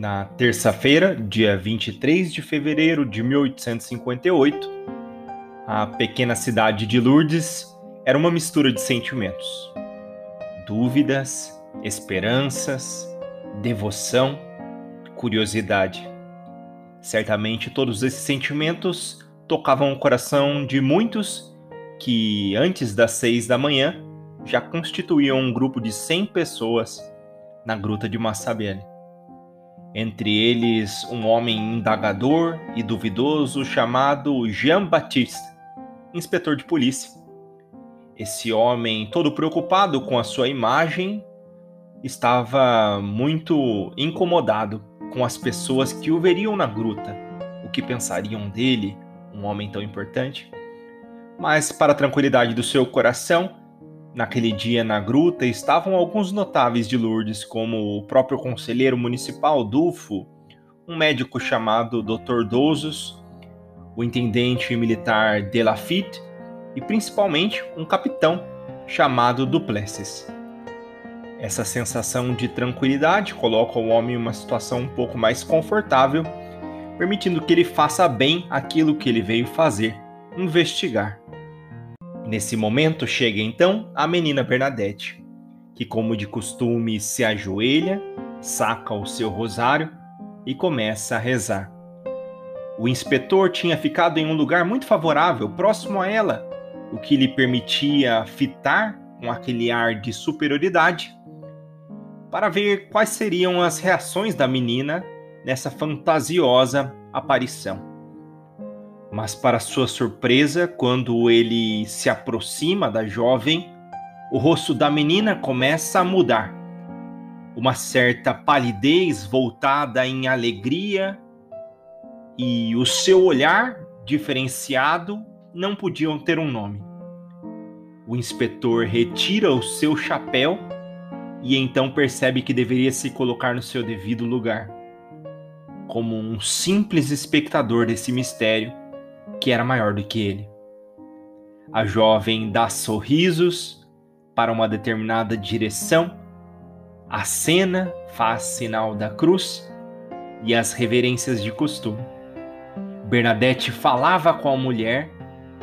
Na terça-feira, dia 23 de fevereiro de 1858, a pequena cidade de Lourdes era uma mistura de sentimentos: dúvidas, esperanças, devoção, curiosidade. Certamente todos esses sentimentos tocavam o coração de muitos que, antes das seis da manhã, já constituíam um grupo de cem pessoas na gruta de Massabelle entre eles um homem indagador e duvidoso chamado Jean-Baptiste, inspetor de polícia. Esse homem, todo preocupado com a sua imagem, estava muito incomodado com as pessoas que o veriam na gruta, o que pensariam dele, um homem tão importante. Mas, para a tranquilidade do seu coração, Naquele dia na gruta estavam alguns notáveis de Lourdes, como o próprio conselheiro municipal Dulfo, um médico chamado Dr. Dozos, o intendente militar Delafitte e principalmente um capitão chamado Duplessis. Essa sensação de tranquilidade coloca o homem em uma situação um pouco mais confortável, permitindo que ele faça bem aquilo que ele veio fazer, investigar. Nesse momento chega então a menina Bernadette, que, como de costume, se ajoelha, saca o seu rosário e começa a rezar. O inspetor tinha ficado em um lugar muito favorável, próximo a ela, o que lhe permitia fitar com aquele ar de superioridade para ver quais seriam as reações da menina nessa fantasiosa aparição. Mas, para sua surpresa, quando ele se aproxima da jovem, o rosto da menina começa a mudar. Uma certa palidez voltada em alegria e o seu olhar diferenciado não podiam ter um nome. O inspetor retira o seu chapéu e então percebe que deveria se colocar no seu devido lugar. Como um simples espectador desse mistério, que era maior do que ele. A jovem dá sorrisos para uma determinada direção, a cena faz sinal da cruz e as reverências de costume. Bernadette falava com a mulher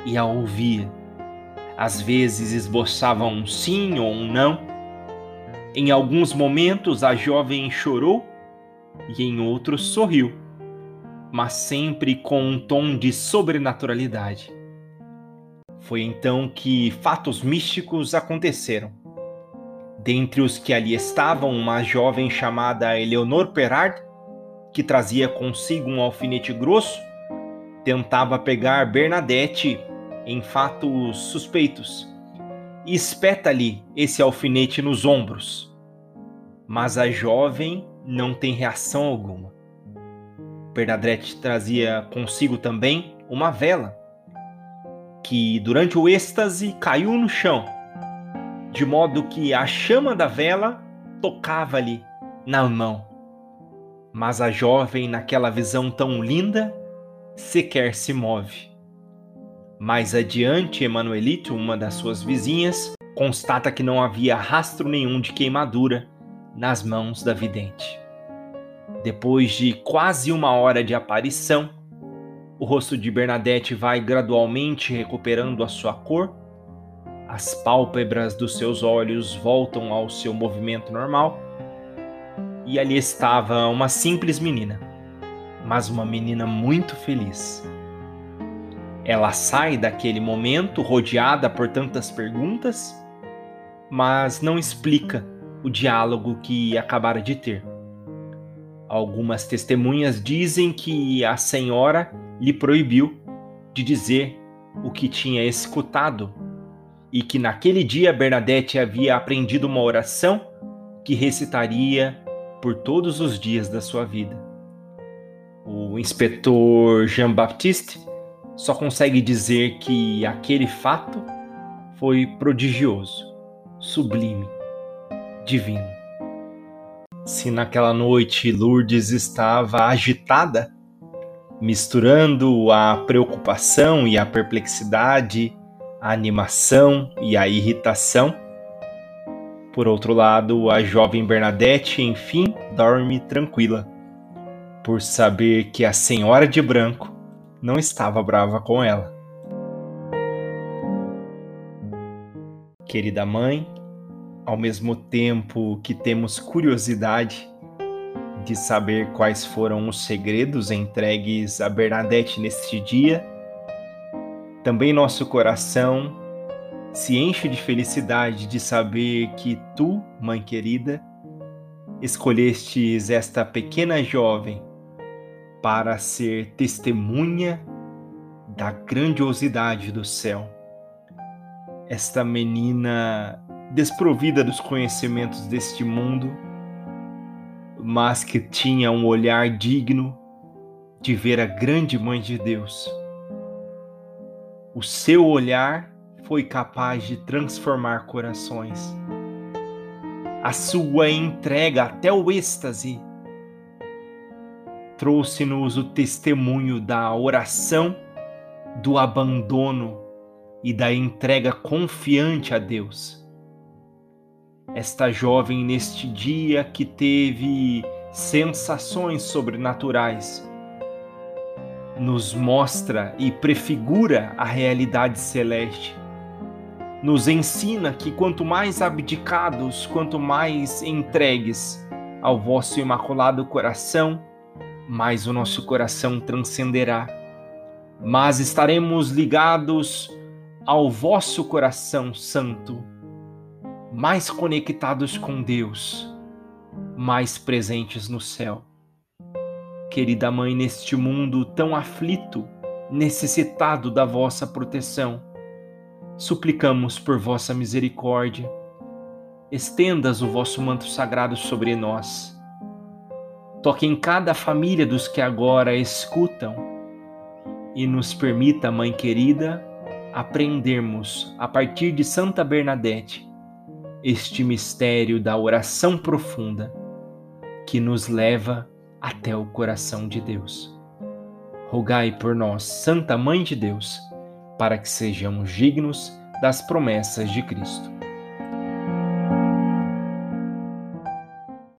e a ouvia. Às vezes esboçava um sim ou um não. Em alguns momentos a jovem chorou e em outros sorriu mas sempre com um tom de sobrenaturalidade. Foi então que fatos místicos aconteceram. Dentre os que ali estavam, uma jovem chamada Eleonor Perard, que trazia consigo um alfinete grosso, tentava pegar Bernadette em fatos suspeitos e espeta-lhe esse alfinete nos ombros. Mas a jovem não tem reação alguma. Bernadette trazia consigo também uma vela, que durante o êxtase caiu no chão, de modo que a chama da vela tocava-lhe na mão. Mas a jovem, naquela visão tão linda, sequer se move. Mais adiante, Emanuelito, uma das suas vizinhas, constata que não havia rastro nenhum de queimadura nas mãos da vidente. Depois de quase uma hora de aparição, o rosto de Bernadette vai gradualmente recuperando a sua cor, as pálpebras dos seus olhos voltam ao seu movimento normal, e ali estava uma simples menina, mas uma menina muito feliz. Ela sai daquele momento rodeada por tantas perguntas, mas não explica o diálogo que acabara de ter. Algumas testemunhas dizem que a senhora lhe proibiu de dizer o que tinha escutado e que naquele dia Bernadette havia aprendido uma oração que recitaria por todos os dias da sua vida. O inspetor Jean-Baptiste só consegue dizer que aquele fato foi prodigioso, sublime, divino. Se naquela noite Lourdes estava agitada, misturando a preocupação e a perplexidade, a animação e a irritação. Por outro lado, a jovem Bernadette, enfim, dorme tranquila, por saber que a senhora de branco não estava brava com ela. Querida mãe, ao mesmo tempo que temos curiosidade de saber quais foram os segredos entregues a Bernadette neste dia, também nosso coração se enche de felicidade de saber que tu, mãe querida, escolhestes esta pequena jovem para ser testemunha da grandiosidade do céu. Esta menina desprovida dos conhecimentos deste mundo, mas que tinha um olhar digno de ver a grande Mãe de Deus. O seu olhar foi capaz de transformar corações. A sua entrega até o êxtase trouxe-nos o testemunho da oração, do abandono e da entrega confiante a Deus. Esta jovem, neste dia que teve sensações sobrenaturais, nos mostra e prefigura a realidade celeste. Nos ensina que quanto mais abdicados, quanto mais entregues ao vosso imaculado coração, mais o nosso coração transcenderá. Mas estaremos ligados ao vosso coração santo, mais conectados com Deus, mais presentes no céu. Querida Mãe, neste mundo tão aflito, necessitado da vossa proteção, suplicamos por vossa misericórdia. Estendas o vosso manto sagrado sobre nós Toque em cada família dos que agora escutam e nos permita, Mãe querida, aprendermos a partir de Santa Bernadette este mistério da oração profunda que nos leva até o coração de Deus. Rogai por nós, Santa Mãe de Deus, para que sejamos dignos das promessas de Cristo.